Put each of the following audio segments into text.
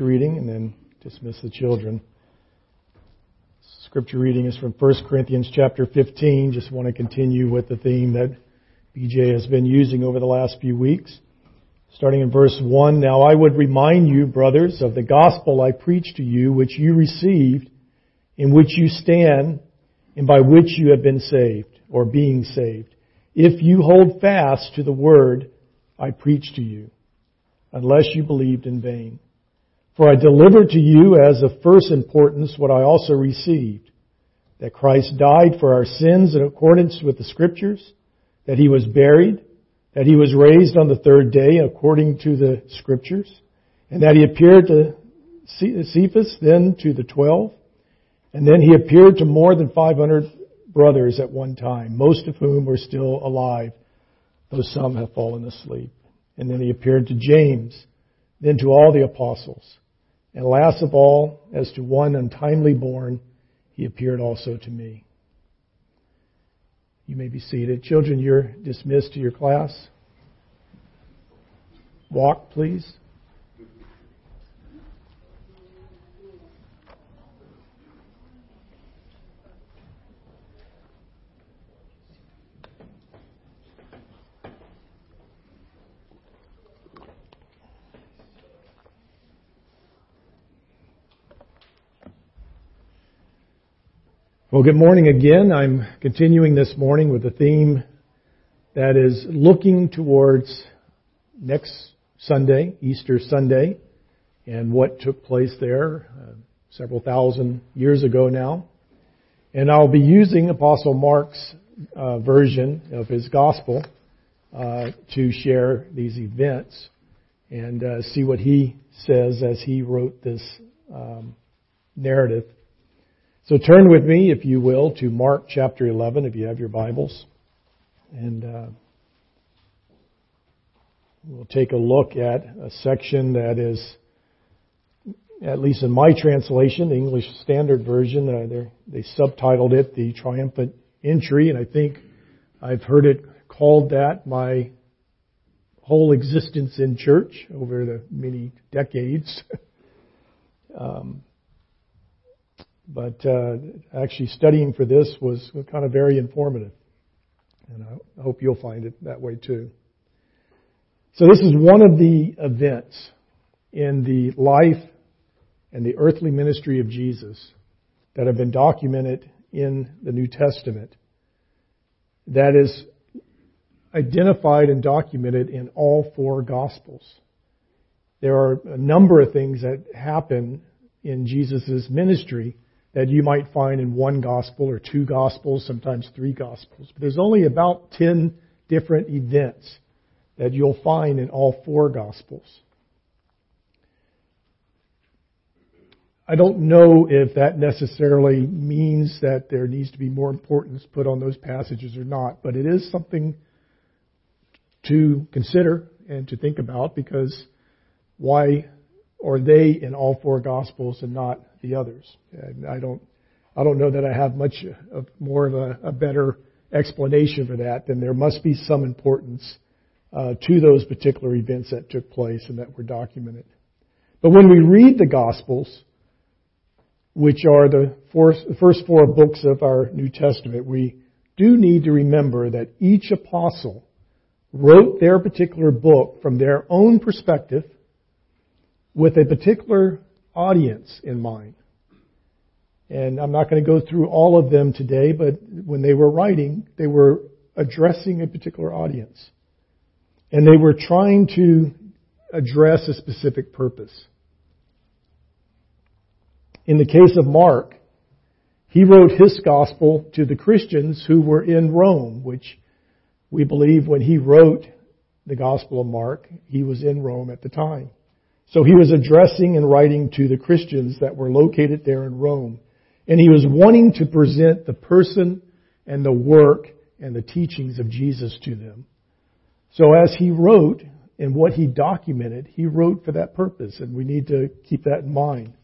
reading and then dismiss the children. Scripture reading is from 1 Corinthians chapter 15. Just want to continue with the theme that BJ has been using over the last few weeks. Starting in verse 1, Now I would remind you, brothers, of the gospel I preached to you, which you received, in which you stand, and by which you have been saved, or being saved, if you hold fast to the word I preached to you, unless you believed in vain. For I delivered to you as of first importance what I also received, that Christ died for our sins in accordance with the Scriptures, that He was buried, that He was raised on the third day according to the Scriptures, and that He appeared to Cephas, then to the twelve, and then He appeared to more than 500 brothers at one time, most of whom were still alive, though some have fallen asleep. And then He appeared to James, then to all the apostles. And last of all, as to one untimely born, he appeared also to me. You may be seated. Children, you're dismissed to your class. Walk, please. Well, good morning again. I'm continuing this morning with a theme that is looking towards next Sunday, Easter Sunday, and what took place there uh, several thousand years ago now. And I'll be using Apostle Mark's uh, version of his gospel uh, to share these events and uh, see what he says as he wrote this um, narrative so turn with me, if you will, to Mark chapter 11, if you have your Bibles. And uh, we'll take a look at a section that is, at least in my translation, the English Standard Version, uh, they subtitled it the Triumphant Entry, and I think I've heard it called that my whole existence in church over the many decades. um, but uh, actually, studying for this was kind of very informative. And I hope you'll find it that way too. So, this is one of the events in the life and the earthly ministry of Jesus that have been documented in the New Testament that is identified and documented in all four Gospels. There are a number of things that happen in Jesus' ministry that you might find in one gospel or two gospels, sometimes three gospels. But there's only about 10 different events that you'll find in all four gospels. I don't know if that necessarily means that there needs to be more importance put on those passages or not, but it is something to consider and to think about because why are they in all four gospels and not the others. And I don't, I don't know that I have much of more of a, a better explanation for that. than there must be some importance uh, to those particular events that took place and that were documented. But when we read the Gospels, which are the, four, the first four books of our New Testament, we do need to remember that each apostle wrote their particular book from their own perspective with a particular audience in mind. And I'm not going to go through all of them today, but when they were writing, they were addressing a particular audience. And they were trying to address a specific purpose. In the case of Mark, he wrote his gospel to the Christians who were in Rome, which we believe when he wrote the gospel of Mark, he was in Rome at the time. So he was addressing and writing to the Christians that were located there in Rome. And he was wanting to present the person and the work and the teachings of Jesus to them. So as he wrote and what he documented, he wrote for that purpose, and we need to keep that in mind.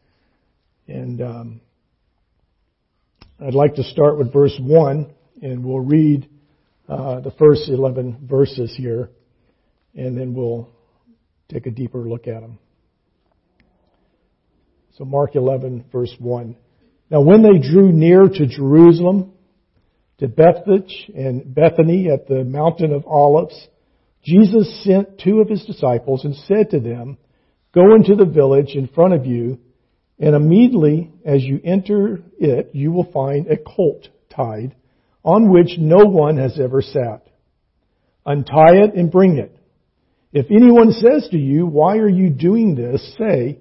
And um, I'd like to start with verse 1, and we'll read uh, the first 11 verses here, and then we'll take a deeper look at them. So Mark 11 verse 1. Now when they drew near to Jerusalem, to Bethphage and Bethany at the mountain of Olives, Jesus sent two of his disciples and said to them, Go into the village in front of you, and immediately as you enter it, you will find a colt tied, on which no one has ever sat. Untie it and bring it. If anyone says to you, Why are you doing this? say,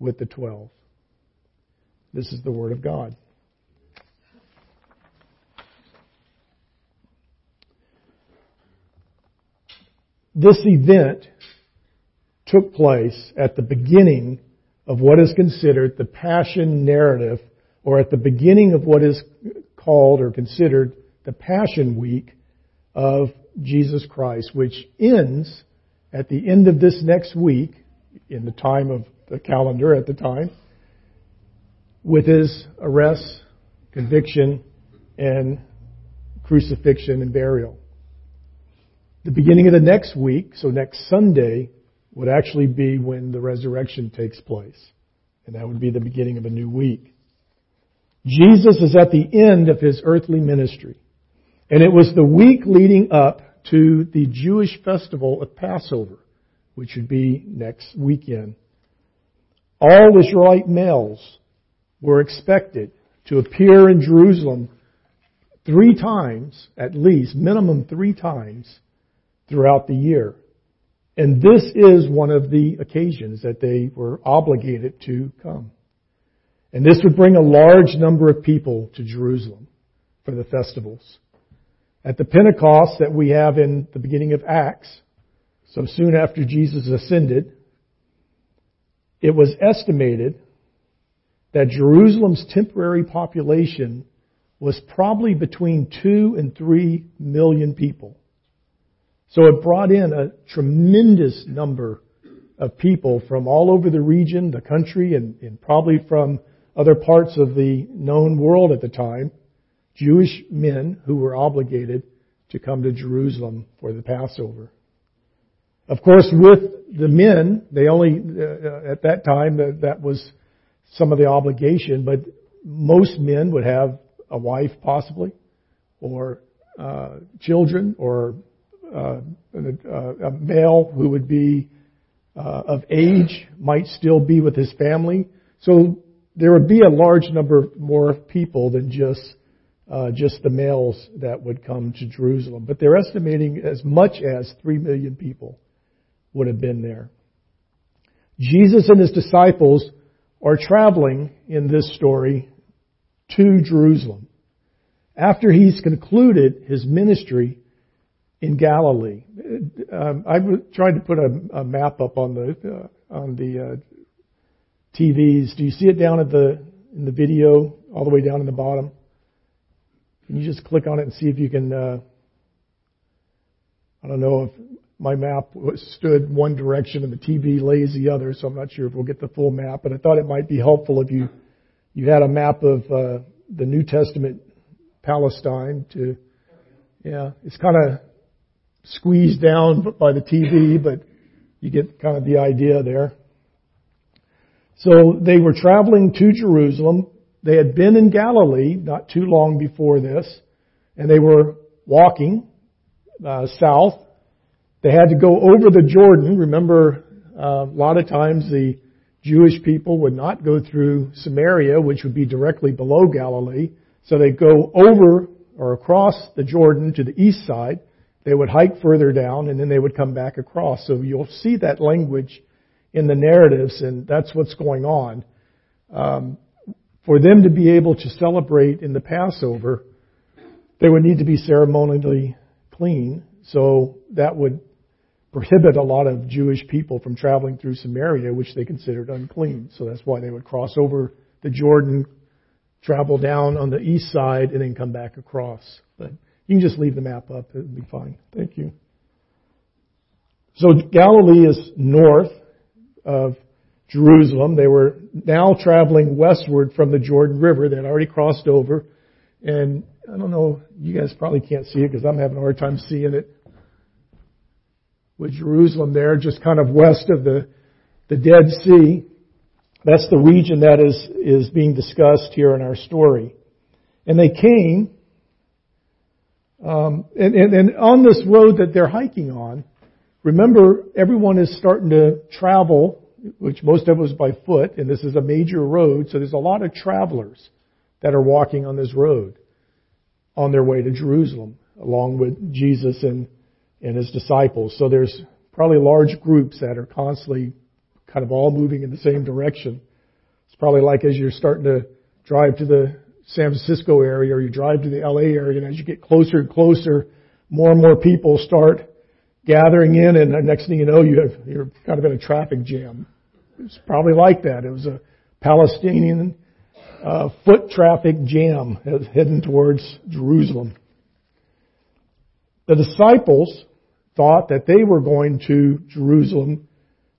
with the twelve. This is the word of God. This event took place at the beginning of what is considered the Passion narrative, or at the beginning of what is called or considered the Passion Week of Jesus Christ, which ends at the end of this next week, in the time of the calendar at the time, with his arrest, conviction, and crucifixion and burial. The beginning of the next week, so next Sunday, would actually be when the resurrection takes place. And that would be the beginning of a new week. Jesus is at the end of his earthly ministry. And it was the week leading up to the Jewish festival of Passover, which would be next weekend. All Israelite males were expected to appear in Jerusalem three times, at least, minimum three times, throughout the year. And this is one of the occasions that they were obligated to come. And this would bring a large number of people to Jerusalem for the festivals. At the Pentecost that we have in the beginning of Acts, so soon after Jesus ascended, it was estimated that Jerusalem's temporary population was probably between two and three million people. So it brought in a tremendous number of people from all over the region, the country, and, and, probably from other parts of the known world at the time, Jewish men who were obligated to come to Jerusalem for the Passover. Of course, with the men, they only, uh, at that time, that, that was some of the obligation, but most men would have a wife possibly, or uh, children, or uh, a male who would be uh, of age might still be with his family. So there would be a large number of more people than just uh, just the males that would come to Jerusalem. But they're estimating as much as three million people would have been there. Jesus and his disciples are traveling in this story to Jerusalem. After he's concluded his ministry in Galilee. Um, I tried to put a, a, map up on the uh, on the uh, TVs. Do you see it down at the in the video all the way down in the bottom? Can you just click on it and see if you can? Uh, I don't know if my map stood one direction and the TV lays the other, so I'm not sure if we'll get the full map. But I thought it might be helpful if you you had a map of uh, the New Testament Palestine to. Yeah, it's kind of squeezed down by the TV, but you get kind of the idea there. So they were traveling to Jerusalem. They had been in Galilee not too long before this, and they were walking uh, south. They had to go over the Jordan. Remember, uh, a lot of times the Jewish people would not go through Samaria, which would be directly below Galilee. So they'd go over or across the Jordan to the east side. They would hike further down and then they would come back across. So you'll see that language in the narratives and that's what's going on. Um, for them to be able to celebrate in the Passover, they would need to be ceremonially clean. So that would prohibit a lot of Jewish people from traveling through Samaria, which they considered unclean. So that's why they would cross over the Jordan, travel down on the east side, and then come back across. But you can just leave the map up. It'll be fine. Thank you. So Galilee is north of Jerusalem. They were now traveling westward from the Jordan River. They had already crossed over. And I don't know, you guys probably can't see it because I'm having a hard time seeing it with Jerusalem there, just kind of west of the, the Dead Sea. That's the region that is, is being discussed here in our story. And they came, um, and, and, and on this road that they're hiking on, remember everyone is starting to travel, which most of it was by foot, and this is a major road, so there's a lot of travelers that are walking on this road on their way to Jerusalem, along with Jesus and and his disciples. So there's probably large groups that are constantly kind of all moving in the same direction. It's probably like as you're starting to drive to the San Francisco area or you drive to the LA area and as you get closer and closer, more and more people start gathering in and the next thing you know you have, you're kind of in a traffic jam. It's probably like that. It was a Palestinian uh, foot traffic jam heading towards Jerusalem. The disciples thought that they were going to Jerusalem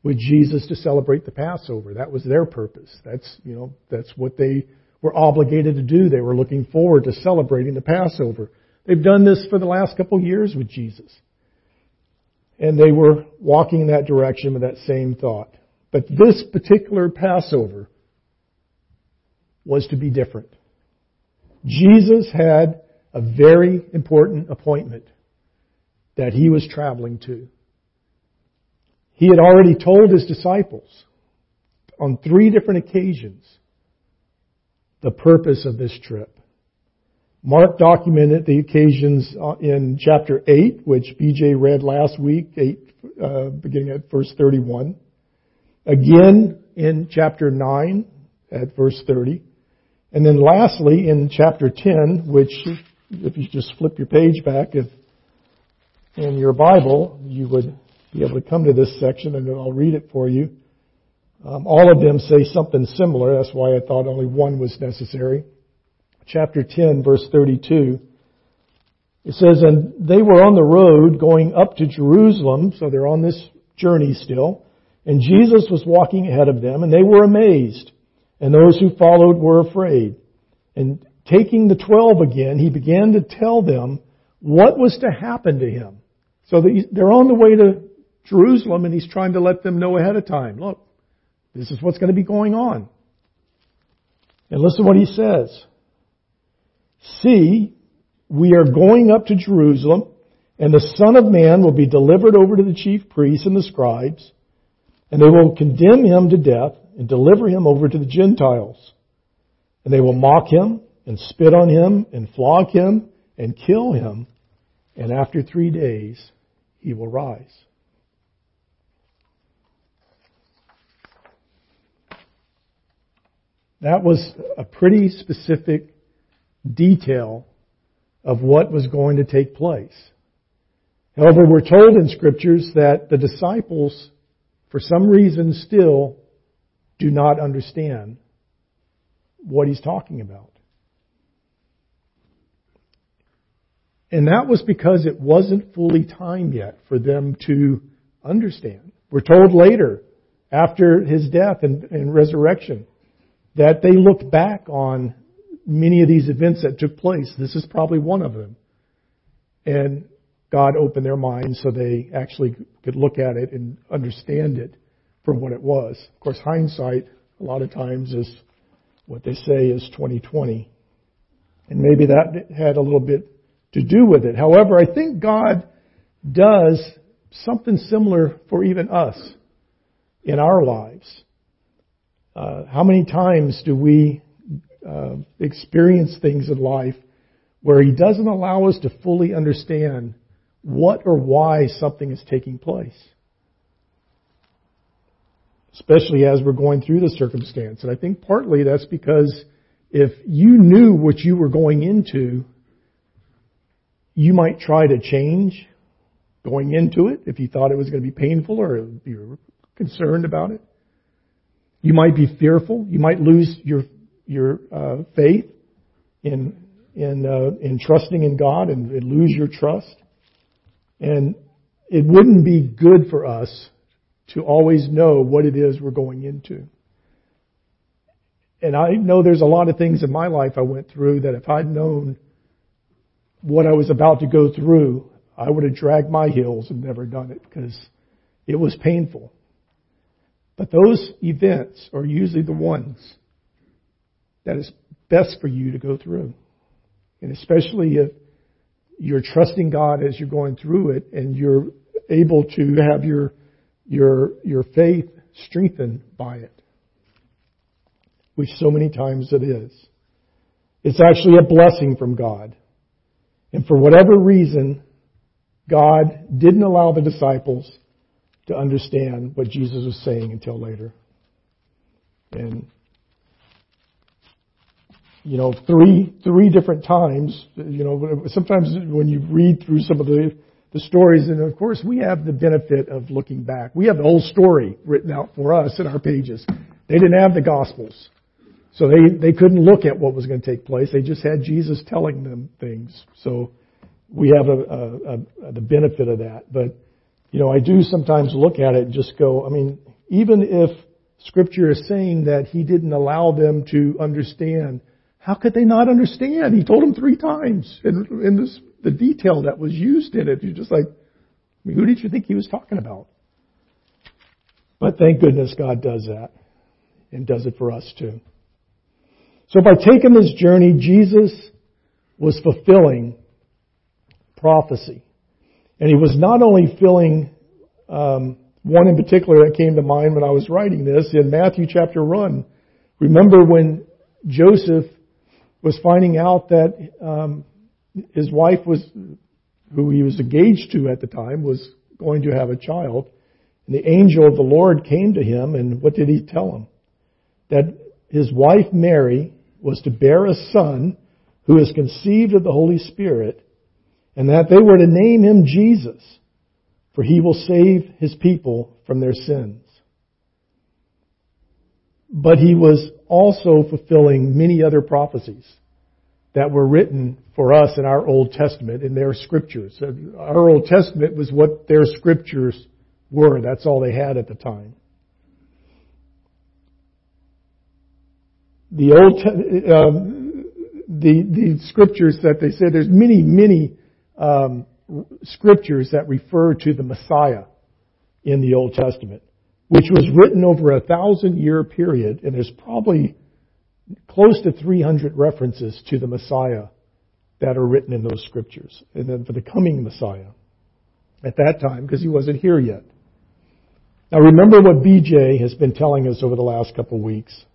with Jesus to celebrate the Passover. That was their purpose. That's, you know, that's what they were obligated to do. They were looking forward to celebrating the Passover. They've done this for the last couple of years with Jesus. And they were walking in that direction with that same thought. But this particular Passover was to be different. Jesus had a very important appointment that he was traveling to. He had already told his disciples on three different occasions the purpose of this trip. Mark documented the occasions uh, in chapter 8, which BJ read last week, 8, uh, beginning at verse 31. Again in chapter 9 at verse 30. And then lastly in chapter 10, which if you just flip your page back, if in your Bible, you would be able to come to this section and I'll read it for you. Um, all of them say something similar. That's why I thought only one was necessary. Chapter 10, verse 32. It says, And they were on the road going up to Jerusalem, so they're on this journey still. And Jesus was walking ahead of them, and they were amazed. And those who followed were afraid. And taking the twelve again, he began to tell them what was to happen to him. So they're on the way to Jerusalem and he's trying to let them know ahead of time. Look, this is what's going to be going on. And listen to what he says. See, we are going up to Jerusalem and the Son of Man will be delivered over to the chief priests and the scribes and they will condemn him to death and deliver him over to the Gentiles. And they will mock him and spit on him and flog him and kill him. And after three days, he will rise. That was a pretty specific detail of what was going to take place. However, we're told in scriptures that the disciples, for some reason still, do not understand what he's talking about. And that was because it wasn't fully time yet for them to understand. We're told later, after his death and, and resurrection, that they looked back on many of these events that took place. This is probably one of them. And God opened their minds so they actually could look at it and understand it for what it was. Of course, hindsight a lot of times is what they say is 2020. And maybe that had a little bit to do with it. However, I think God does something similar for even us in our lives. Uh, how many times do we uh, experience things in life where He doesn't allow us to fully understand what or why something is taking place? Especially as we're going through the circumstance. And I think partly that's because if you knew what you were going into, you might try to change going into it if you thought it was going to be painful or you were concerned about it. You might be fearful. You might lose your your uh, faith in in uh, in trusting in God and, and lose your trust. And it wouldn't be good for us to always know what it is we're going into. And I know there's a lot of things in my life I went through that if I'd known what I was about to go through, I would have dragged my heels and never done it because it was painful. But those events are usually the ones that is best for you to go through. And especially if you're trusting God as you're going through it and you're able to have your, your, your faith strengthened by it. Which so many times it is. It's actually a blessing from God. And for whatever reason, God didn't allow the disciples to understand what Jesus was saying until later. And you know, three three different times. You know, sometimes when you read through some of the the stories, and of course we have the benefit of looking back. We have the whole story written out for us in our pages. They didn't have the Gospels, so they they couldn't look at what was going to take place. They just had Jesus telling them things. So we have a, a, a, the benefit of that. But you know, I do sometimes look at it and just go. I mean, even if Scripture is saying that He didn't allow them to understand how could they not understand? He told them three times. And, and this, the detail that was used in it, you're just like, I mean, who did you think he was talking about? But thank goodness God does that and does it for us too. So by taking this journey, Jesus was fulfilling prophecy. And he was not only filling um, one in particular that came to mind when I was writing this in Matthew chapter 1. Remember when Joseph was finding out that um, his wife was, who he was engaged to at the time, was going to have a child. And the angel of the Lord came to him, and what did he tell him? That his wife Mary was to bear a son who is conceived of the Holy Spirit, and that they were to name him Jesus, for he will save his people from their sins. But he was also fulfilling many other prophecies that were written for us in our Old Testament, in their scriptures. Our Old Testament was what their scriptures were. That's all they had at the time. The Old, um, the, the scriptures that they say, there's many, many um, scriptures that refer to the Messiah in the Old Testament which was written over a thousand year period, and there's probably close to 300 references to the Messiah that are written in those scriptures, and then for the coming Messiah at that time, because he wasn't here yet. Now remember what BJ has been telling us over the last couple of weeks.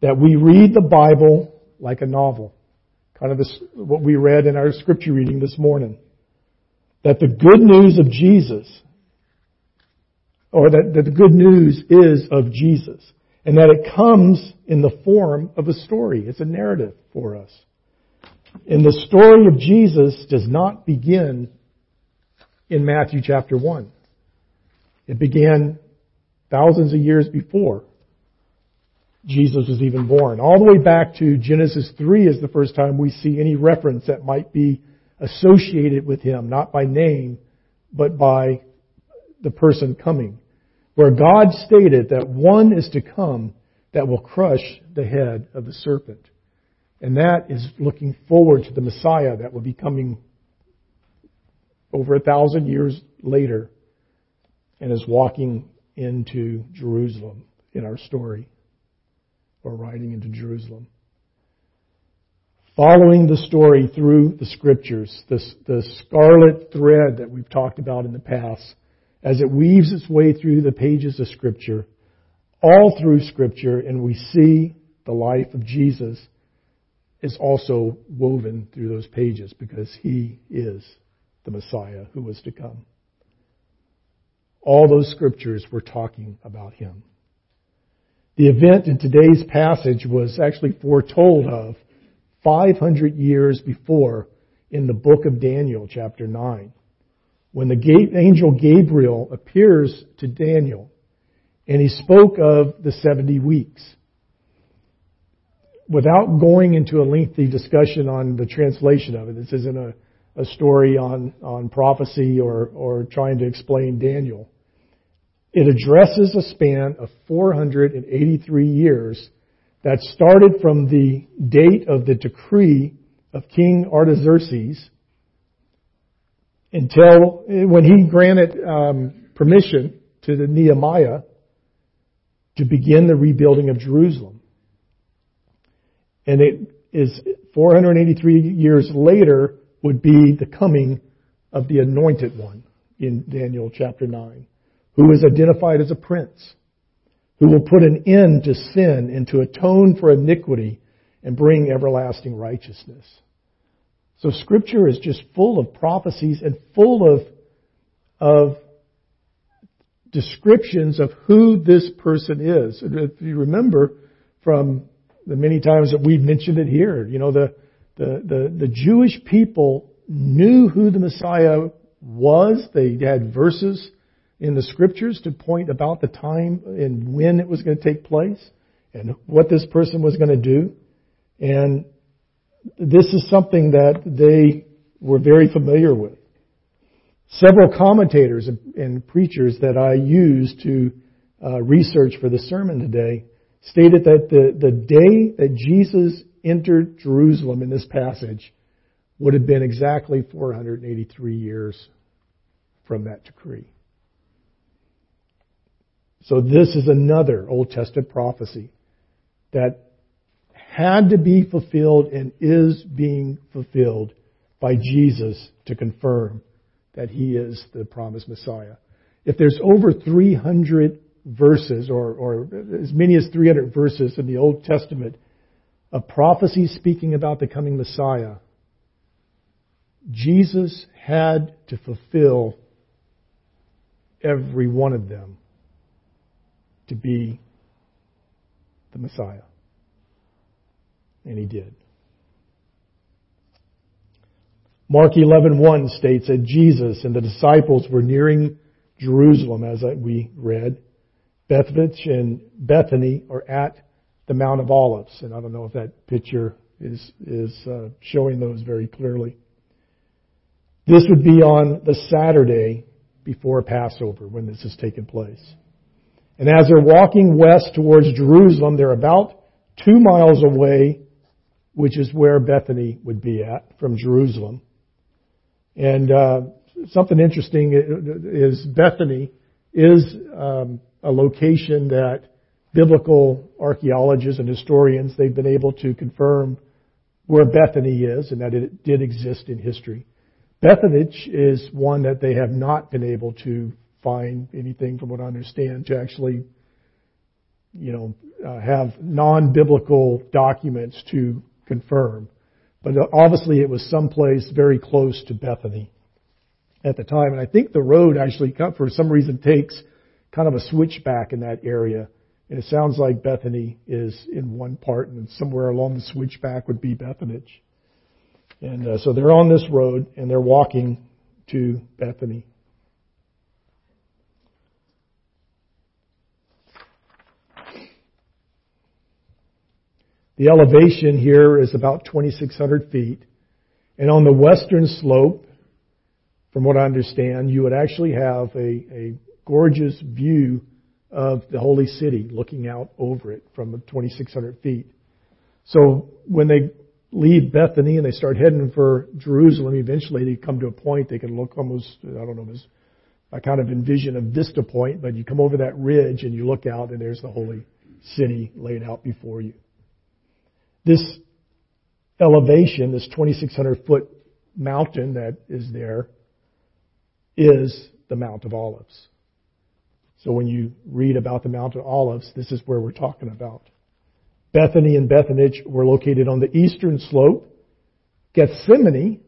That we read the Bible like a novel. Kind of this, what we read in our scripture reading this morning. That the good news of Jesus or that, that the good news is of Jesus, and that it comes in the form of a story. It's a narrative for us. And the story of Jesus does not begin in Matthew chapter 1. It began thousands of years before Jesus was even born. All the way back to Genesis 3 is the first time we see any reference that might be associated with him, not by name, but by the person coming, where God stated that one is to come that will crush the head of the serpent. And that is looking forward to the Messiah that will be coming over a thousand years later and is walking into Jerusalem in our story, or riding into Jerusalem. Following the story through the scriptures, this, the scarlet thread that we've talked about in the past, as it weaves its way through the pages of Scripture, all through Scripture, and we see the life of Jesus is also woven through those pages because he is the Messiah who was to come. All those scriptures were talking about him. The event in today's passage was actually foretold of 500 years before in the book of Daniel, chapter 9, when the angel Gabriel appears to Daniel and he spoke of the 70 weeks. Without going into a lengthy discussion on the translation of it, this isn't a, a story on, on prophecy or, or trying to explain Daniel. It addresses a span of 483 years that started from the date of the decree of King Artaxerxes until when he granted um, permission to the Nehemiah to begin the rebuilding of Jerusalem. And it is 483 years later would be the coming of the anointed one in Daniel chapter 9 who is identified as a prince, who will put an end to sin and to atone for iniquity and bring everlasting righteousness. So scripture is just full of prophecies and full of, of descriptions of who this person is. If you remember from the many times that we've mentioned it here, you know, the, the, the, the Jewish people knew who the Messiah was. They had verses in the scriptures to point about the time and when it was going to take place and what this person was going to do. And this is something that they were very familiar with. Several commentators and preachers that I used to uh, research for the sermon today stated that the, the day that Jesus entered Jerusalem in this passage would have been exactly 483 years from that decree. So this is another Old Testament prophecy that had to be fulfilled and is being fulfilled by Jesus to confirm that he is the promised Messiah. If there's over 300 verses, or, or as many as 300 verses in the Old Testament of prophecies speaking about the coming Messiah, Jesus had to fulfill every one of them to be the Messiah. And he did. Mark 11:1 states that Jesus and the disciples were nearing Jerusalem as we read. Bethphage and Bethany are at the Mount of Olives, and I don't know if that picture is is uh, showing those very clearly. This would be on the Saturday before Passover when this is taking place. And as they're walking west towards Jerusalem, they're about two miles away, which is where Bethany would be at from Jerusalem. And uh, something interesting is Bethany is um, a location that biblical archaeologists and historians they've been able to confirm where Bethany is and that it did exist in history. Bethany is one that they have not been able to find anything, from what I understand, to actually, you know, uh, have non-biblical documents to confirm. But obviously, it was someplace very close to Bethany at the time, and I think the road actually, for some reason, takes kind of a switchback in that area. And it sounds like Bethany is in one part, and somewhere along the switchback would be Bethany. And uh, so they're on this road, and they're walking to Bethany. The elevation here is about 2,600 feet. And on the western slope, from what I understand, you would actually have a, a gorgeous view of the holy city looking out over it from 2,600 feet. So when they leave Bethany and they start heading for Jerusalem, eventually they come to a point they can look almost, I don't know, as I kind of envision a vista point, but you come over that ridge and you look out and there's the holy city laid out before you. This elevation, this 2,600 foot mountain that is there, is the Mount of Olives. So when you read about the Mount of Olives, this is where we're talking about. Bethany and Bethphage were located on the eastern slope. Gethsemane,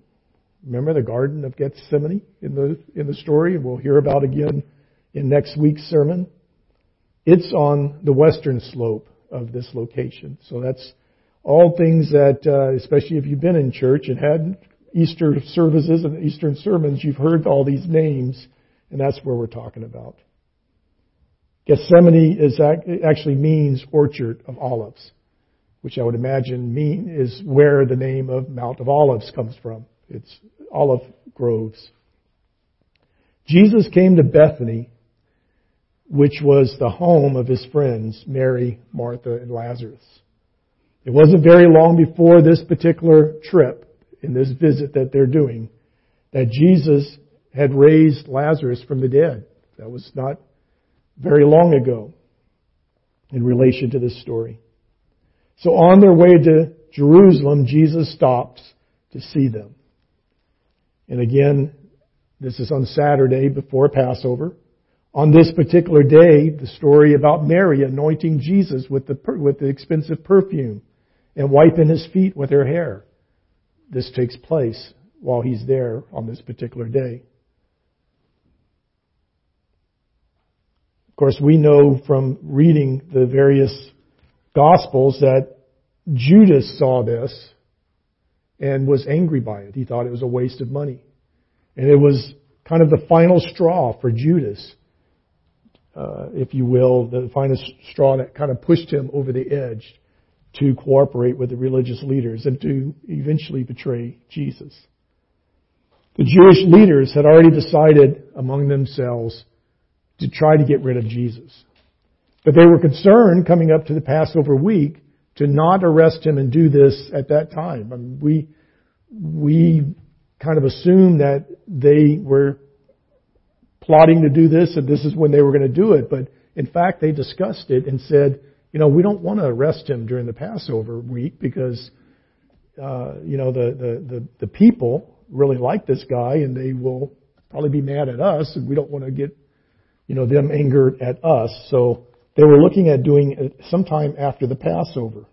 remember the Garden of Gethsemane in the, in the story, and we'll hear about again in next week's sermon. It's on the western slope of this location. So that's all things that, uh, especially if you've been in church and had Easter services and Eastern sermons, you've heard all these names, and that's where we're talking about. Gethsemane is actually means orchard of olives, which I would imagine mean is where the name of Mount of Olives comes from. It's olive groves. Jesus came to Bethany, which was the home of his friends, Mary, Martha, and Lazarus. It wasn't very long before this particular trip, in this visit that they're doing, that Jesus had raised Lazarus from the dead. That was not very long ago in relation to this story. So on their way to Jerusalem, Jesus stops to see them. And again, this is on Saturday before Passover. On this particular day, the story about Mary anointing Jesus with the, with the expensive perfume and wiping his feet with her hair. This takes place while he's there on this particular day. Of course, we know from reading the various Gospels that Judas saw this and was angry by it. He thought it was a waste of money. And it was kind of the final straw for Judas, uh, if you will, the final straw that kind of pushed him over the edge to cooperate with the religious leaders and to eventually betray Jesus. The Jewish leaders had already decided among themselves to try to get rid of Jesus. But they were concerned coming up to the Passover week to not arrest him and do this at that time. I mean, we, we kind of assumed that they were plotting to do this and this is when they were going to do it. But in fact, they discussed it and said, you know, we don't want to arrest him during the Passover week because, uh, you know, the, the, the, the people really like this guy and they will probably be mad at us and we don't want to get you know, them angered at us. So they were looking at doing it sometime after the Passover.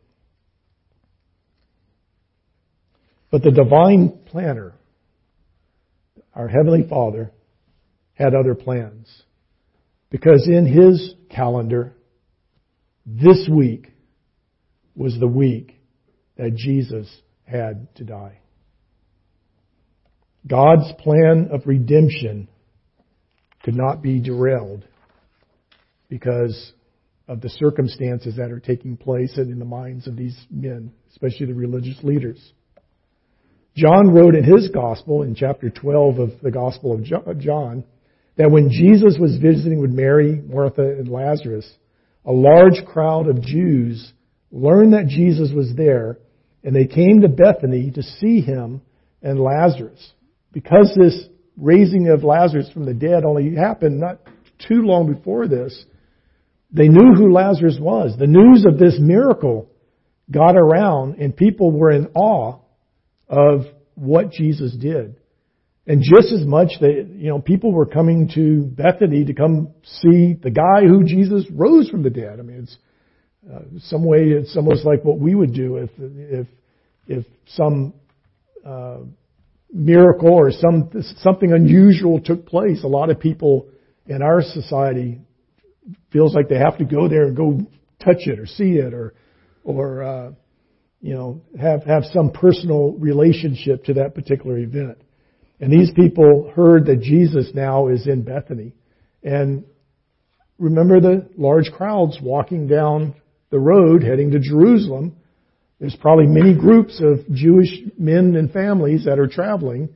But the divine planner, our Heavenly Father, had other plans. Because in His calendar, this week was the week that Jesus had to die. God's plan of redemption could not be derailed because of the circumstances that are taking place in the minds of these men, especially the religious leaders. John wrote in his gospel, in chapter 12 of the Gospel of John, that when Jesus was visiting with Mary, Martha, and Lazarus, a large crowd of Jews learned that Jesus was there, and they came to Bethany to see him and Lazarus. Because this raising of Lazarus from the dead only happened not too long before this. They knew who Lazarus was. The news of this miracle got around and people were in awe of what Jesus did. And just as much that, you know, people were coming to Bethany to come see the guy who Jesus rose from the dead. I mean, it's, uh, some way it's almost like what we would do if, if, if some, uh, miracle or some, something unusual took place, a lot of people in our society feels like they have to go there and go touch it or see it or, or, uh, you know, have, have some personal relationship to that particular event. And these people heard that Jesus now is in Bethany. And remember the large crowds walking down the road heading to Jerusalem there's probably many groups of Jewish men and families that are traveling,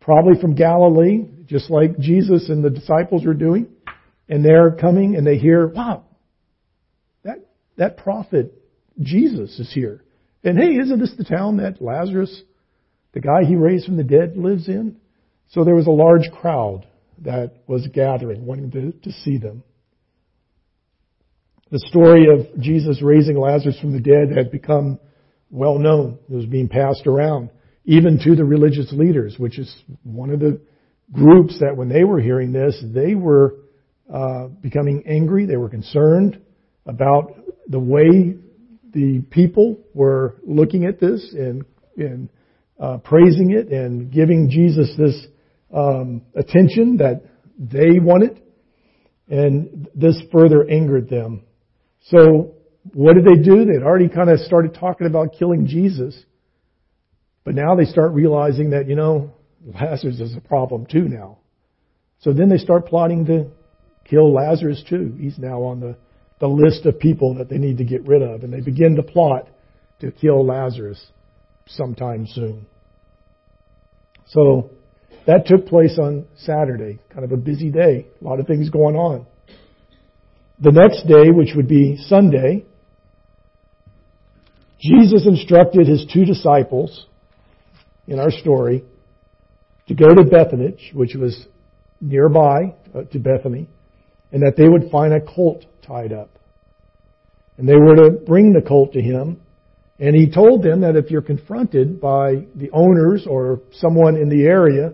probably from Galilee, just like Jesus and the disciples were doing. And they're coming and they hear, wow, that, that prophet Jesus is here. And hey, isn't this the town that Lazarus, the guy he raised from the dead, lives in? So there was a large crowd that was gathering, wanting to, to see them. The story of Jesus raising Lazarus from the dead had become well known. It was being passed around, even to the religious leaders, which is one of the groups that when they were hearing this, they were uh, becoming angry. They were concerned about the way the people were looking at this and, and uh, praising it and giving Jesus this um, attention that they wanted. And this further angered them. So what did they do? They'd already kind of started talking about killing Jesus. But now they start realizing that, you know, Lazarus is a problem too now. So then they start plotting to kill Lazarus too. He's now on the, the list of people that they need to get rid of. And they begin to plot to kill Lazarus sometime soon. So that took place on Saturday, kind of a busy day, a lot of things going on. The next day, which would be Sunday, Jesus instructed his two disciples in our story to go to Bethany, which was nearby uh, to Bethany, and that they would find a colt tied up. And they were to bring the colt to him. And he told them that if you're confronted by the owners or someone in the area,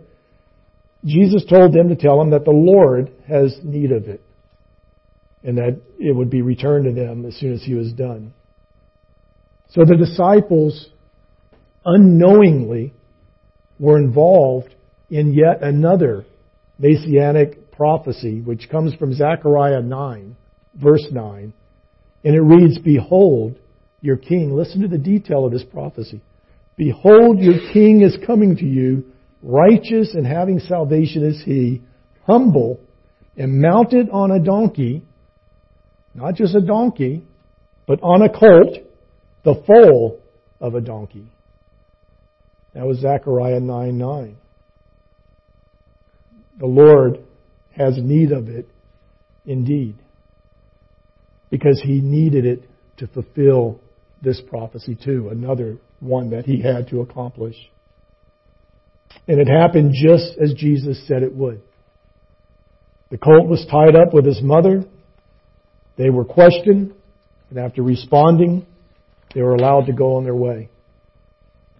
Jesus told them to tell them that the Lord has need of it and that it would be returned to them as soon as he was done. So the disciples unknowingly were involved in yet another messianic prophecy, which comes from Zechariah 9, verse 9. And it reads, Behold, your king. Listen to the detail of this prophecy. Behold, your king is coming to you, righteous and having salvation is he, humble and mounted on a donkey, not just a donkey, but on a colt, the foal of a donkey. That was Zechariah 9 9. The Lord has need of it indeed. Because he needed it to fulfill this prophecy too, another one that he had to accomplish. And it happened just as Jesus said it would. The colt was tied up with his mother. They were questioned, and after responding, they were allowed to go on their way.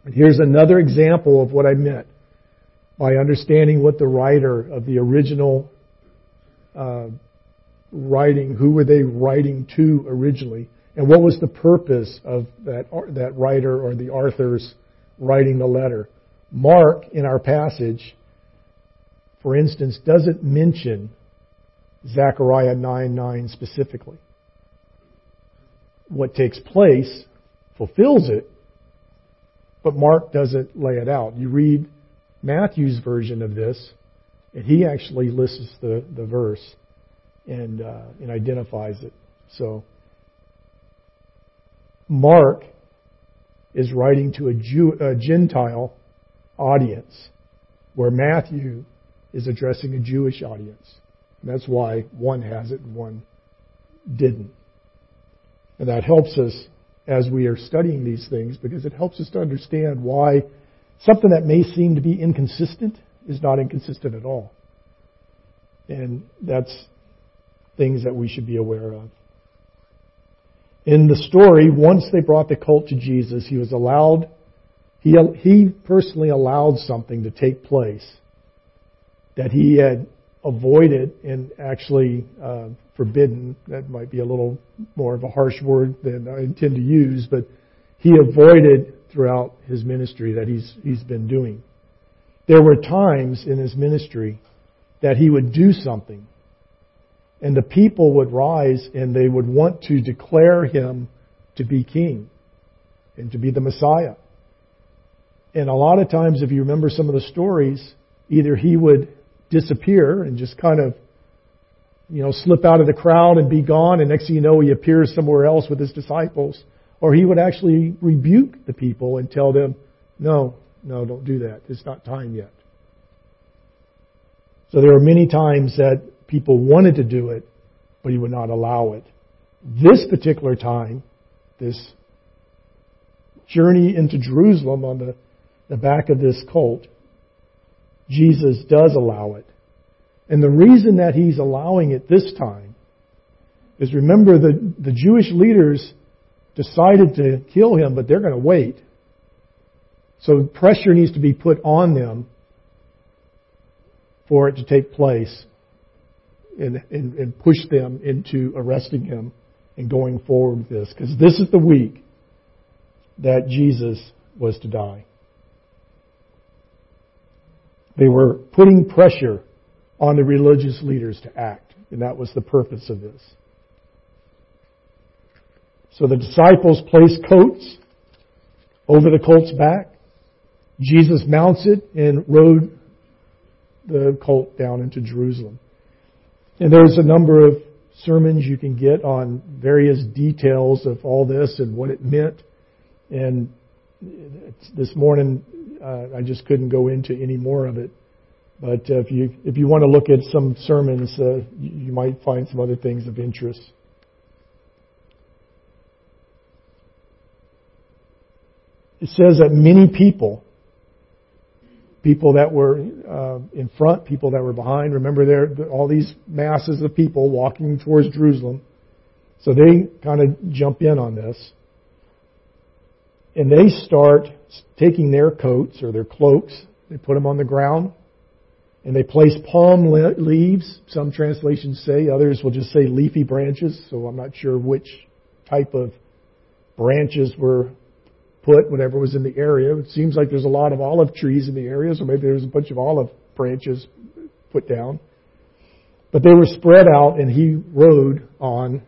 And here's another example of what I meant by understanding what the writer of the original uh, writing, who were they writing to originally, and what was the purpose of that that writer or the authors writing the letter. Mark in our passage, for instance, doesn't mention Zechariah 9 9 specifically. What takes place fulfills it, but Mark doesn't lay it out. You read Matthew's version of this, and he actually lists the, the verse and, uh, and identifies it. So, Mark is writing to a, Jew, a Gentile audience, where Matthew is addressing a Jewish audience. And that's why one has it and one didn't. And that helps us as we are studying these things because it helps us to understand why something that may seem to be inconsistent is not inconsistent at all. And that's things that we should be aware of. In the story, once they brought the colt to Jesus, he was allowed, he, he personally allowed something to take place that he had avoided and actually uh, forbidden. That might be a little more of a harsh word than I intend to use, but he avoided throughout his ministry that he's, he's been doing. There were times in his ministry that he would do something and the people would rise and they would want to declare him to be king and to be the Messiah. And a lot of times, if you remember some of the stories, either he would disappear and just kind of, you know, slip out of the crowd and be gone, and next thing you know, he appears somewhere else with his disciples. Or he would actually rebuke the people and tell them, no, no, don't do that. It's not time yet. So there are many times that people wanted to do it, but he would not allow it. This particular time, this journey into Jerusalem on the, the back of this colt, Jesus does allow it. And the reason that he's allowing it this time is remember the, the Jewish leaders decided to kill him, but they're going to wait. So pressure needs to be put on them for it to take place. And, and, and push them into arresting him and going forward with this. Because this is the week that Jesus was to die. They were putting pressure on the religious leaders to act, and that was the purpose of this. So the disciples place coats over the colt's back. Jesus mounts it and rode the colt down into Jerusalem. And there's a number of sermons you can get on various details of all this and what it meant. And this morning, uh, I just couldn't go into any more of it. But if you if you want to look at some sermons, uh, you might find some other things of interest. It says that many people people that were uh, in front, people that were behind. Remember, there all these masses of people walking towards Jerusalem. So they kind of jump in on this, and they start taking their coats or their cloaks. They put them on the ground, and they place palm leaves. Some translations say, others will just say leafy branches. So I'm not sure which type of branches were put whatever was in the area. It seems like there's a lot of olive trees in the area, so maybe there's a bunch of olive branches put down. But they were spread out, and he rode on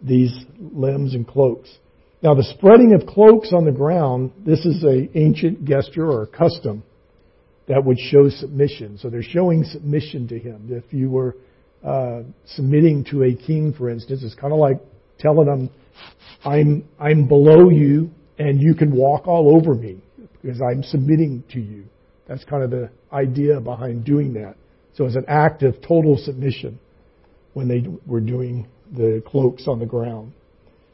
these limbs and cloaks. Now, the spreading of cloaks on the ground, this is an ancient gesture or custom that would show submission. So they're showing submission to him. If you were uh, submitting to a king, for instance, it's kind of like telling them, "I'm I'm below you and you can walk all over me because I'm submitting to you. That's kind of the idea behind doing that. So it's an act of total submission when they were doing the cloaks on the ground.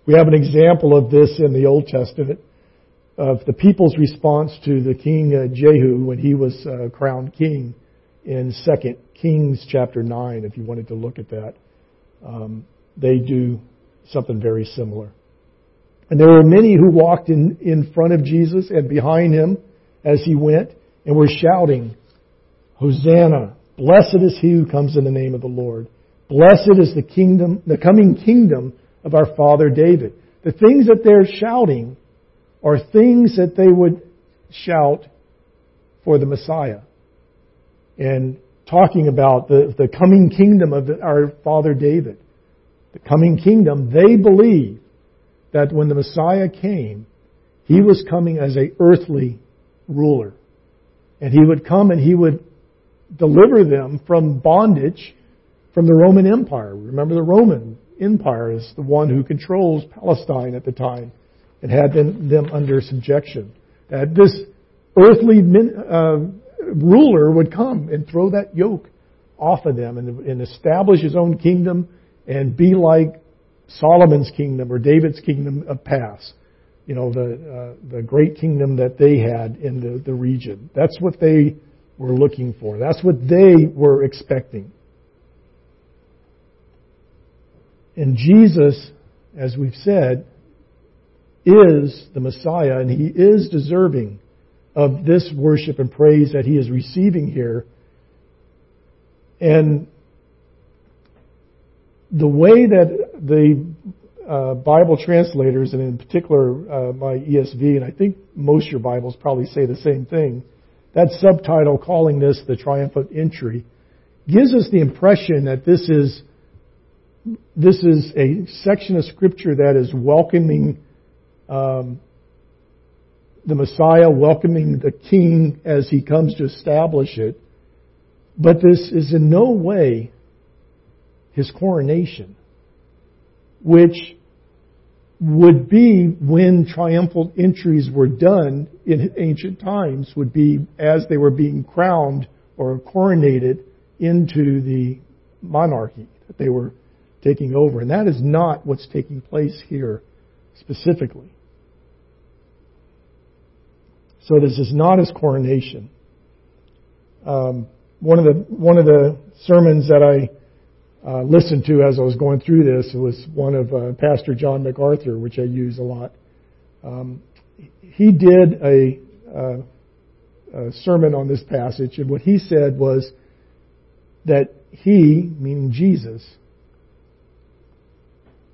We have an example of this in the Old Testament of the people's response to the king uh, Jehu when he was uh, crowned king in 2 Kings chapter 9, if you wanted to look at that. Um, they do something very similar. And there were many who walked in, in front of Jesus and behind him as he went and were shouting, Hosanna! Blessed is he who comes in the name of the Lord. Blessed is the kingdom, the coming kingdom of our father David. The things that they're shouting are things that they would shout for the Messiah. And talking about the, the coming kingdom of the, our father David. The coming kingdom, they believe that when the Messiah came, he was coming as a earthly ruler. And he would come and he would deliver them from bondage from the Roman Empire. Remember the Roman Empire is the one who controls Palestine at the time and had them, them under subjection. That this earthly uh, ruler would come and throw that yoke off of them and, and establish his own kingdom and be like Solomon's kingdom or David's kingdom of past. You know, the, uh, the great kingdom that they had in the, the region. That's what they were looking for. That's what they were expecting. And Jesus, as we've said, is the Messiah and he is deserving of this worship and praise that he is receiving here. And the way that the uh, Bible translators, and in particular uh, my ESV, and I think most your Bibles probably say the same thing, that subtitle calling this the triumphant entry gives us the impression that this is this is a section of Scripture that is welcoming um, the Messiah, welcoming the King as he comes to establish it. But this is in no way his coronation, which would be when triumphal entries were done in ancient times, would be as they were being crowned or coronated into the monarchy that they were taking over. And that is not what's taking place here specifically. So this is not his coronation. Um, one of the one of the sermons that I uh, listened to as I was going through this was one of uh, Pastor John MacArthur, which I use a lot. Um, he did a, uh, a sermon on this passage, and what he said was that he, meaning Jesus,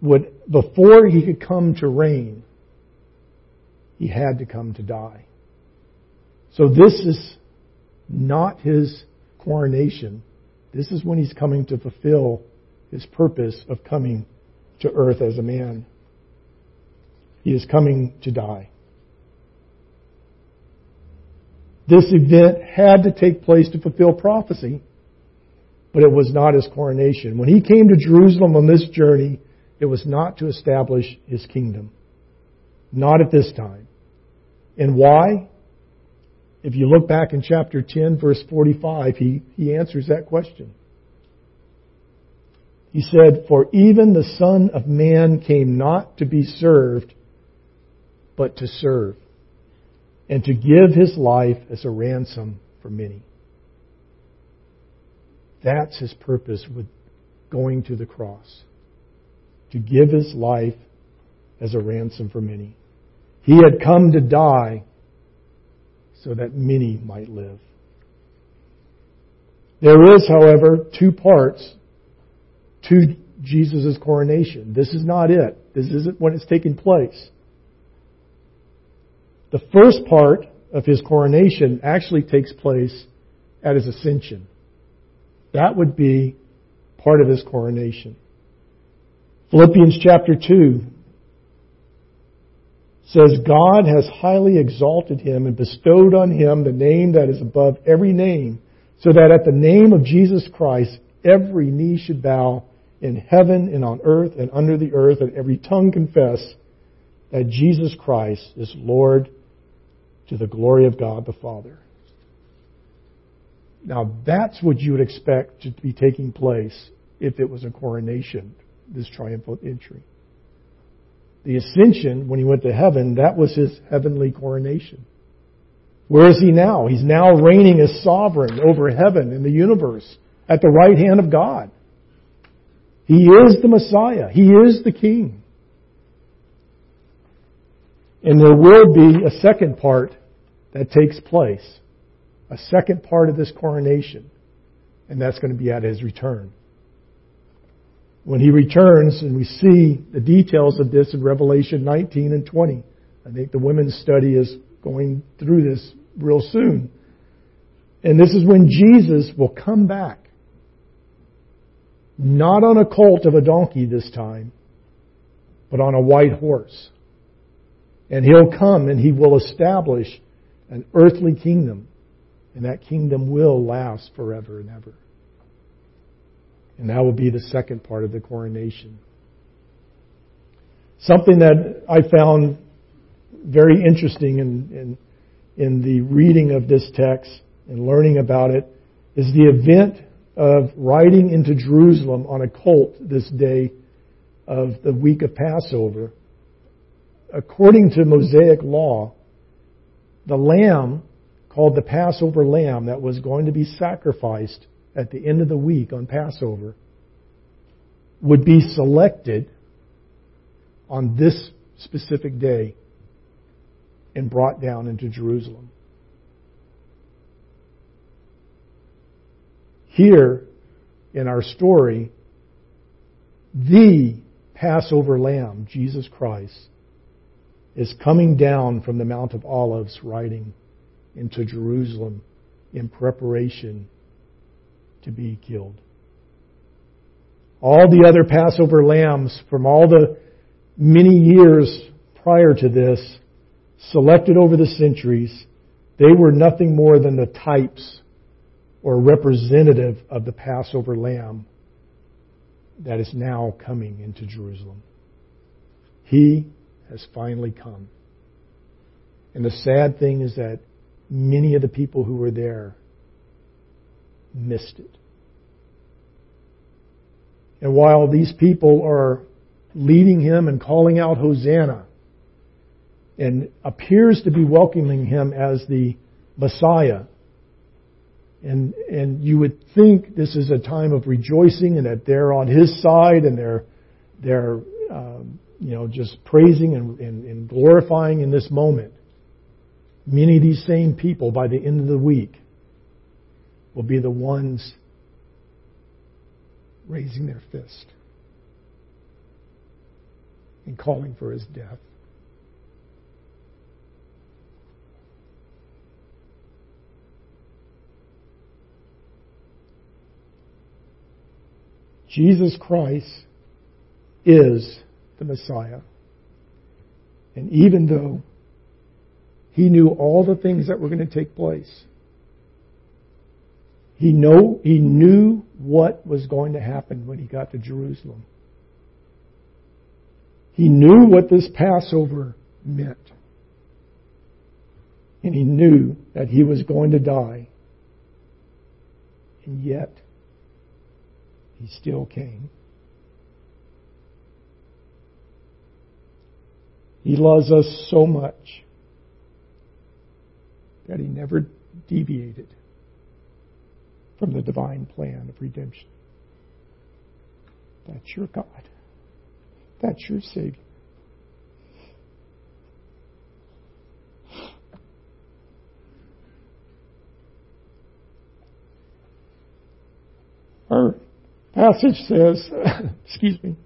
would, before he could come to reign, he had to come to die. So this is not his coronation. This is when he's coming to fulfill his purpose of coming to earth as a man. He is coming to die. This event had to take place to fulfill prophecy, but it was not his coronation. When he came to Jerusalem on this journey, it was not to establish his kingdom. Not at this time. And why? If you look back in chapter 10, verse 45, he, he answers that question. He said, For even the Son of Man came not to be served, but to serve and to give his life as a ransom for many. That's his purpose with going to the cross. To give his life as a ransom for many. He had come to die so that many might live. There is, however, two parts to Jesus' coronation. This is not it. This isn't when it's taking place. The first part of his coronation actually takes place at his ascension. That would be part of his coronation. Philippians chapter 2 says, God has highly exalted him and bestowed on him the name that is above every name, so that at the name of Jesus Christ every knee should bow in heaven and on earth and under the earth, and every tongue confess that Jesus Christ is Lord to the glory of God the Father. Now that's what you would expect to be taking place if it was a coronation, this triumphal entry. The ascension, when he went to heaven, that was his heavenly coronation. Where is he now? He's now reigning as sovereign over heaven and the universe at the right hand of God. He is the Messiah. He is the King. And there will be a second part that takes place. A second part of this coronation. And that's going to be at his return. When he returns, and we see the details of this in Revelation 19 and 20. I think the women's study is going through this real soon. And this is when Jesus will come back. Not on a colt of a donkey this time, but on a white horse. And he'll come and he will establish an earthly kingdom. And that kingdom will last forever and ever. And that will be the second part of the coronation. Something that I found very interesting in, in, in the reading of this text and learning about it is the event of riding into Jerusalem on a colt this day of the week of Passover. According to Mosaic law, the lamb called the Passover lamb that was going to be sacrificed at the end of the week on Passover would be selected on this specific day and brought down into Jerusalem. Here in our story, the Passover lamb, Jesus Christ, is coming down from the Mount of Olives riding into Jerusalem in preparation to be killed. All the other Passover lambs from all the many years prior to this, selected over the centuries, they were nothing more than the types or representative of the Passover lamb that is now coming into Jerusalem. He has finally come. And the sad thing is that many of the people who were there missed it. And while these people are leading him and calling out Hosanna and appears to be welcoming him as the Messiah, and, and you would think this is a time of rejoicing and that they're on his side and they're, they're um, you know, just praising and, and, and glorifying in this moment. Many of these same people by the end of the week will be the ones raising their fist and calling for his death. Jesus Christ is the Messiah. And even though he knew all the things that were going to take place, he know he knew what was going to happen when he got to Jerusalem. He knew what this Passover meant. And he knew that he was going to die. And yet, he still came. He loves us so much that he never deviated from the divine plan of redemption. That's your God. That's your Savior. Our passage says, excuse me,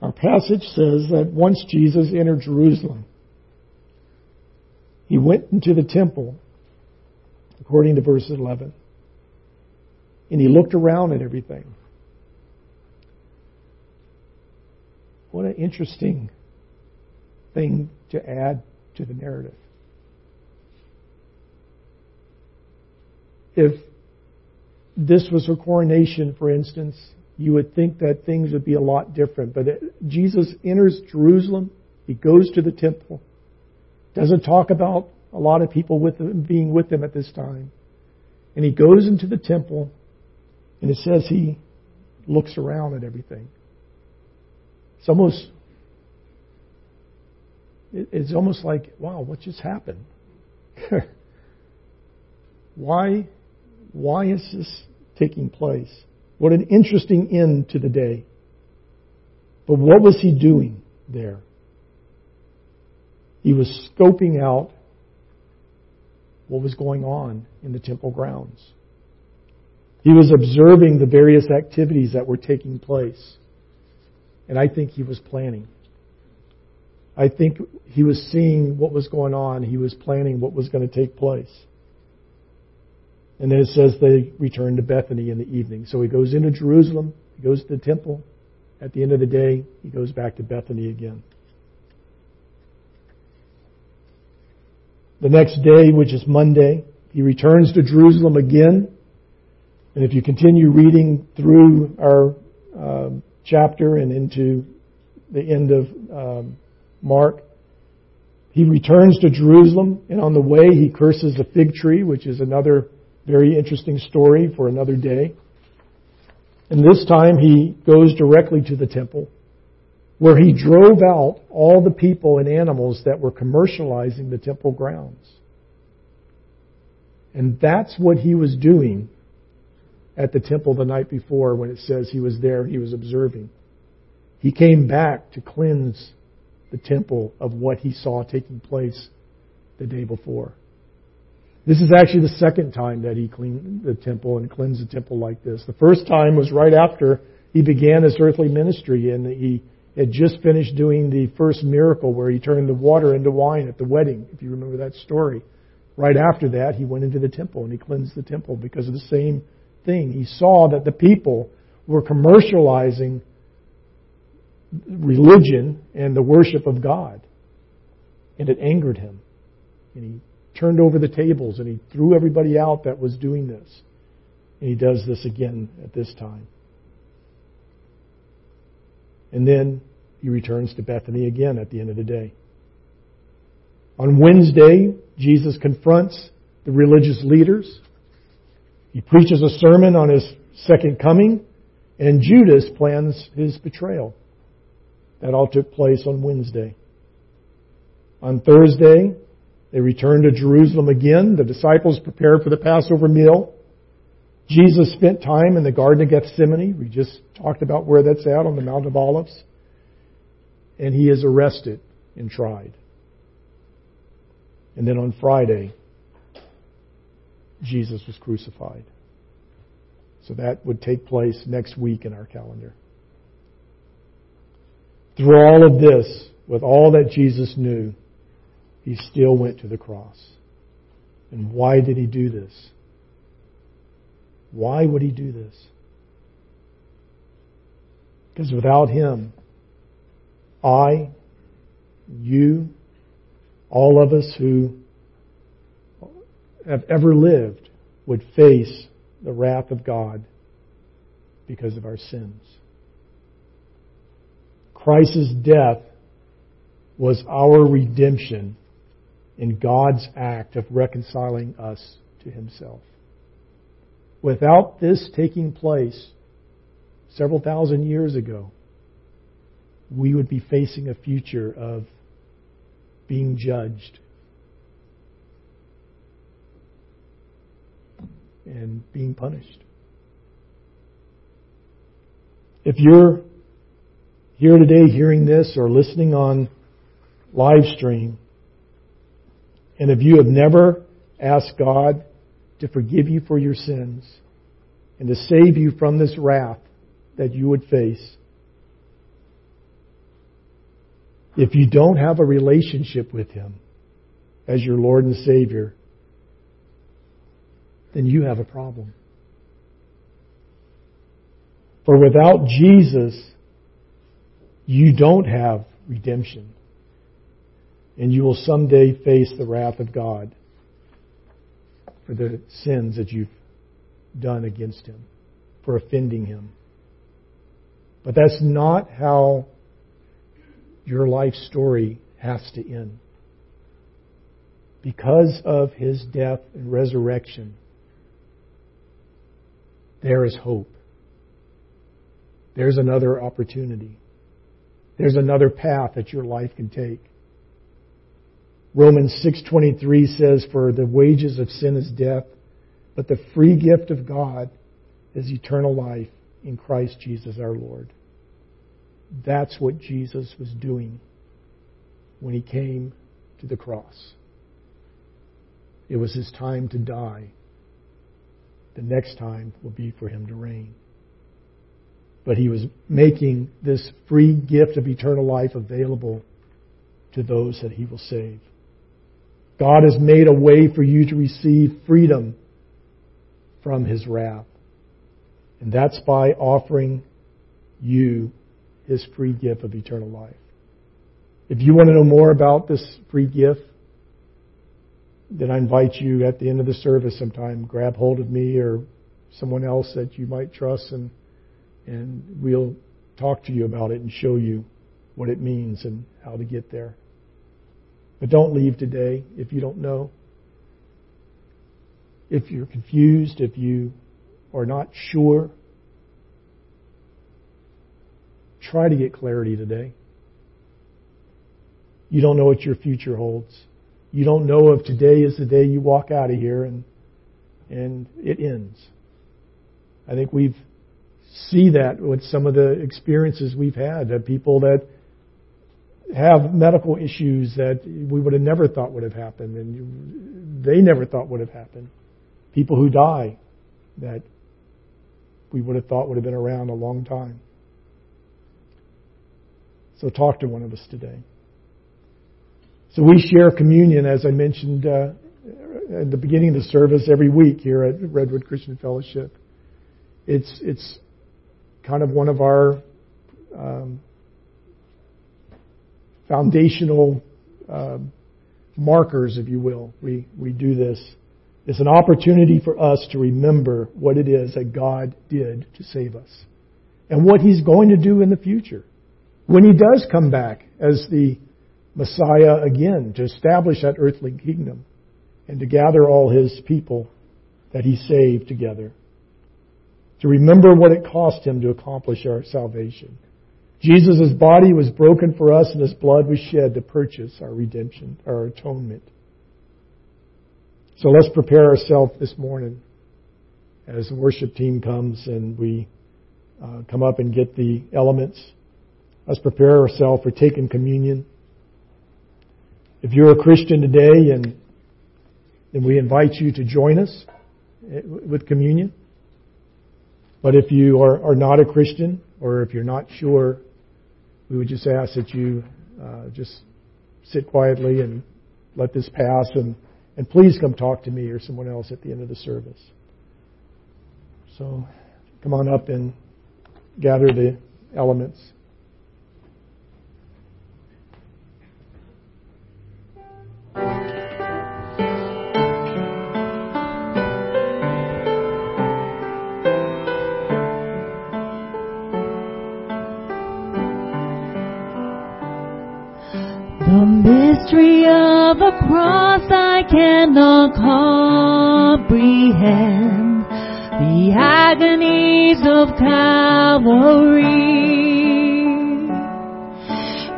our passage says that once Jesus entered Jerusalem, went into the temple, according to verse 11, and he looked around at everything. What an interesting thing to add to the narrative. If this was a coronation, for instance, you would think that things would be a lot different. But Jesus enters Jerusalem, he goes to the temple, doesn't talk about a lot of people with him, being with him at this time. And he goes into the temple, and it says he looks around at everything. It's almost it's almost like, wow, what just happened? why why is this taking place? What an interesting end to the day. But what was he doing there? He was scoping out what was going on in the temple grounds. He was observing the various activities that were taking place. And I think he was planning. I think he was seeing what was going on. He was planning what was going to take place. And then it says they returned to Bethany in the evening. So he goes into Jerusalem, he goes to the temple. At the end of the day, he goes back to Bethany again. The next day, which is Monday, he returns to Jerusalem again. And if you continue reading through our uh, chapter and into the end of um, Mark, he returns to Jerusalem, and on the way he curses a fig tree, which is another very interesting story for another day. And this time he goes directly to the temple where he drove out all the people and animals that were commercializing the temple grounds. And that's what he was doing at the temple the night before when it says he was there, he was observing. He came back to cleanse the temple of what he saw taking place the day before. This is actually the second time that he cleaned the temple and cleansed the temple like this. The first time was right after he began his earthly ministry and he had just finished doing the first miracle where he turned the water into wine at the wedding, if you remember that story. Right after that, he went into the temple and he cleansed the temple because of the same thing. He saw that the people were commercializing religion and the worship of God. And it angered him. And he turned over the tables and he threw everybody out that was doing this. And he does this again at this time. And then he returns to Bethany again at the end of the day. On Wednesday, Jesus confronts the religious leaders. He preaches a sermon on his second coming, and Judas plans his betrayal. That all took place on Wednesday. On Thursday, they returned to Jerusalem again. The disciples prepared for the Passover meal. Jesus spent time in the Garden of Gethsemane. We just talked about where that's at on the Mount of Olives. And he is arrested and tried. And then on Friday, Jesus was crucified. So that would take place next week in our calendar. Through all of this, with all that Jesus knew, he still went to the cross. And why did he do this? Why would he do this? Because without him, I, you, all of us who have ever lived would face the wrath of God because of our sins. Christ's death was our redemption in God's act of reconciling us to Himself. Without this taking place several thousand years ago, we would be facing a future of being judged and being punished. If you're here today hearing this or listening on live stream, and if you have never asked God to forgive you for your sins and to save you from this wrath that you would face, if you don't have a relationship with Him as your Lord and Savior, then you have a problem. For without Jesus, you don't have redemption. And you will someday face the wrath of God for the sins that you've done against Him, for offending Him. But that's not how your life story has to end. Because of His death and resurrection, there is hope. There's another opportunity. There's another path that your life can take. Romans 6:23 says for the wages of sin is death, but the free gift of God is eternal life in Christ Jesus our Lord. That's what Jesus was doing when he came to the cross. It was his time to die the next time will be for him to reign. But he was making this free gift of eternal life available to those that he will save. God has made a way for you to receive freedom from his wrath. And that's by offering you his free gift of eternal life. If you want to know more about this free gift, then I invite you at the end of the service sometime, grab hold of me or someone else that you might trust and and we'll talk to you about it and show you what it means and how to get there. But don't leave today if you don't know. If you're confused, if you are not sure, try to get clarity today. You don't know what your future holds you don't know if today is the day you walk out of here and and it ends. I think we've see that with some of the experiences we've had of people that have medical issues that we would have never thought would have happened and they never thought would have happened. People who die that we would have thought would have been around a long time. So talk to one of us today. So we share communion, as I mentioned uh, at the beginning of the service, every week here at Redwood Christian Fellowship. It's it's kind of one of our um, foundational uh, markers, if you will. We we do this. It's an opportunity for us to remember what it is that God did to save us, and what He's going to do in the future when He does come back as the Messiah again to establish that earthly kingdom and to gather all his people that he saved together. To remember what it cost him to accomplish our salvation. Jesus' body was broken for us and his blood was shed to purchase our redemption, our atonement. So let's prepare ourselves this morning as the worship team comes and we uh, come up and get the elements. Let's prepare ourselves for taking communion. If you're a Christian today and, and we invite you to join us with communion. But if you are, are not a Christian, or if you're not sure, we would just ask that you uh, just sit quietly and let this pass, and, and please come talk to me or someone else at the end of the service. So come on up and gather the elements. Mystery of a cross I cannot comprehend. The agonies of Calvary.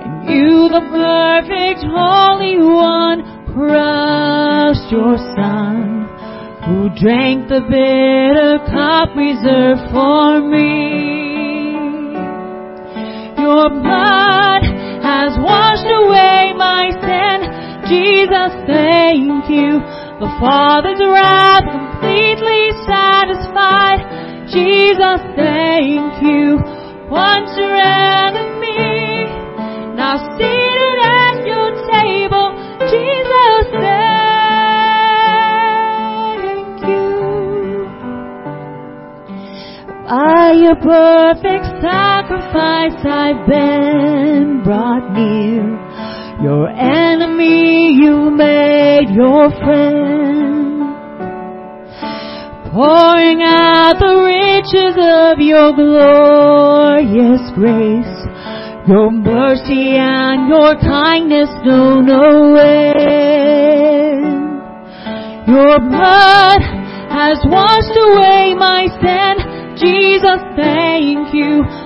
And you, the perfect Holy One, crushed your Son, who drank the bitter cup reserved for me. Your blood has washed away my sin. Jesus, thank you. The Father's wrath completely satisfied. Jesus, thank you. Once your enemy, now seated at your table. Jesus, thank you. By your perfect sacrifice I've been brought near. Your enemy you made your friend. Pouring out the riches of your glorious grace. Your mercy and your kindness know no end. Your blood has washed away my sin. Jesus, thank you.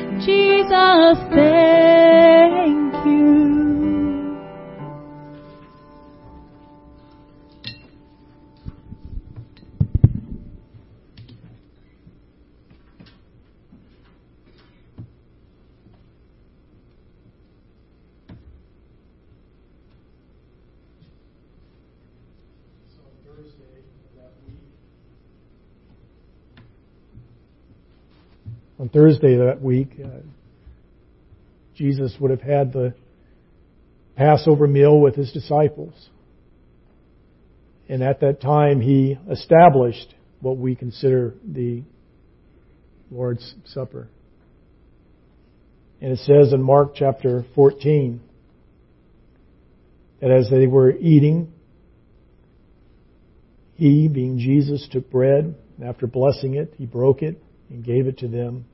Jesus, thank on Thursday that week, uh, Jesus would have had the Passover meal with his disciples. And at that time, he established what we consider the Lord's Supper. And it says in Mark chapter 14 that as they were eating, he, being Jesus, took bread, and after blessing it, he broke it and gave it to them.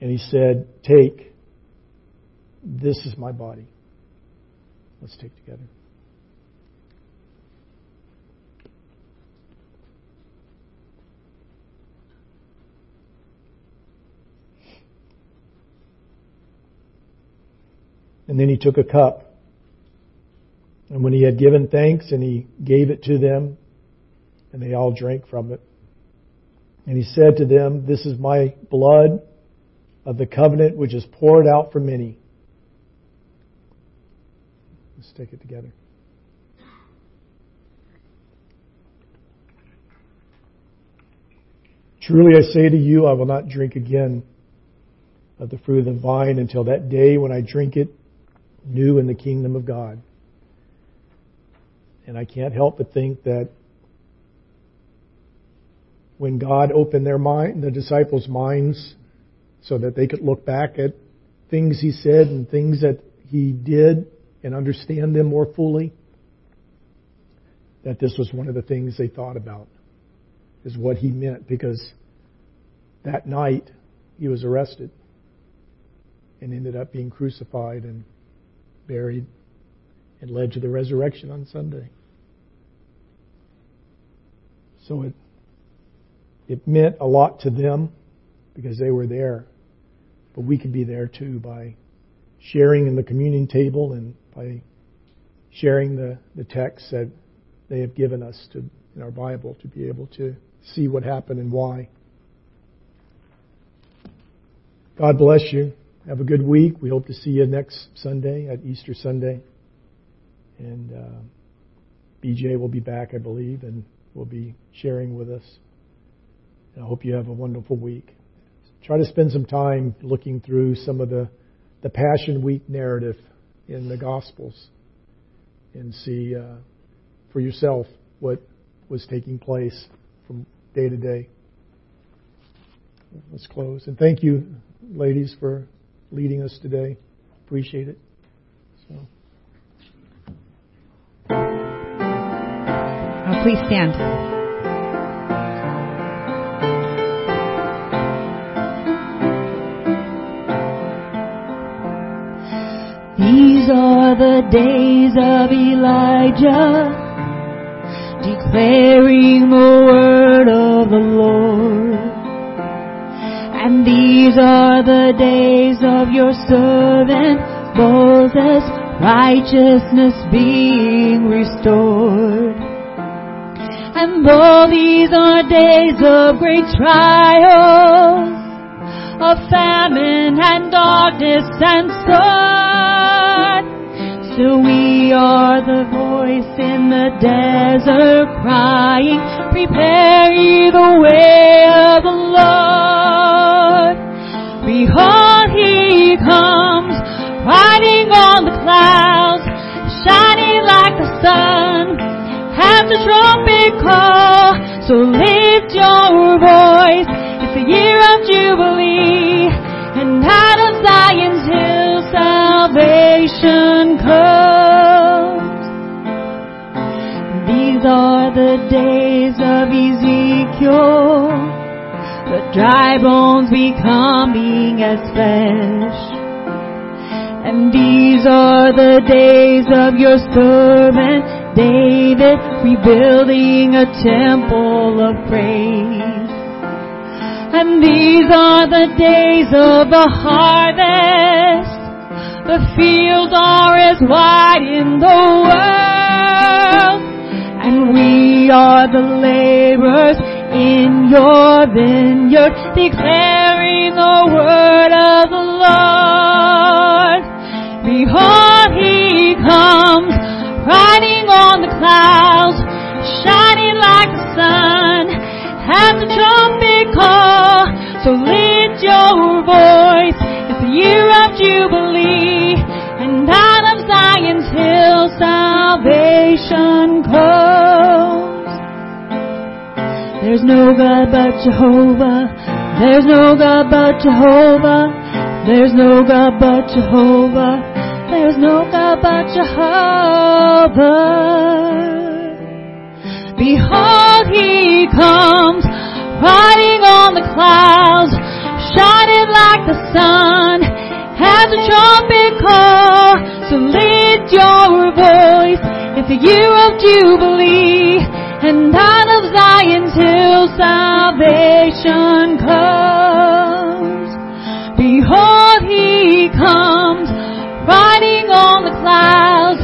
And he said, Take, this is my body. Let's take together. And then he took a cup. And when he had given thanks and he gave it to them, and they all drank from it. And he said to them, This is my blood of the covenant which is poured out for many. Let's take it together. Truly I say to you, I will not drink again of the fruit of the vine until that day when I drink it new in the kingdom of God. And I can't help but think that when God opened their mind, the disciples' minds so that they could look back at things he said and things that he did and understand them more fully. That this was one of the things they thought about, is what he meant, because that night he was arrested and ended up being crucified and buried and led to the resurrection on Sunday. So it it meant a lot to them because they were there. But we can be there too by sharing in the communion table and by sharing the, the text that they have given us to, in our Bible to be able to see what happened and why. God bless you. Have a good week. We hope to see you next Sunday at Easter Sunday. And uh, BJ will be back, I believe, and will be sharing with us. And I hope you have a wonderful week. Try to spend some time looking through some of the, the Passion Week narrative in the Gospels and see uh, for yourself what was taking place from day to day. Let's close. And thank you, ladies, for leading us today. Appreciate it. So. Oh, please stand. These are the days of Elijah, declaring the word of the Lord. And these are the days of your servant Moses, righteousness being restored. And though these are days of great trials, of famine and darkness and sword, still we are the voice in the desert crying, prepare ye the way of the Lord. Behold, he comes, riding on the clouds, shining like the sun and the trumpet call. So lift your voice. It's the year of Jubilee. And out of Zion's hill salvation comes. These are the days of Ezekiel. The dry bones becoming as flesh. And these are the days of your servant David rebuilding a temple of praise. And these are the days of the harvest. The fields are as wide in the world. And we are the laborers in your vineyard, declaring the word of the Lord. Behold, he comes, riding on the clouds, shining like the sun, and the trumpet call. So lift your voice, year of Jubilee, and out of Zion's hill salvation comes. There's no God but Jehovah, there's no God but Jehovah, there's no God but Jehovah. There's no God but Jehovah. Behold, he comes, riding on the clouds, shining like the sun, and a trumpet call. So lift your voice, it's a year of Jubilee, and out of Zion's hill salvation comes. Behold, he comes, riding on the clouds,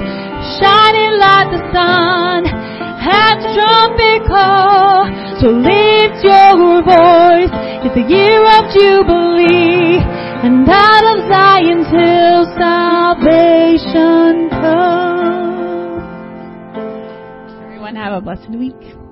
shining like the sun, and the trumpet call. So lift your voice, it's the year of Jubilee, and out of Zion's hill salvation comes. Everyone have a blessed week.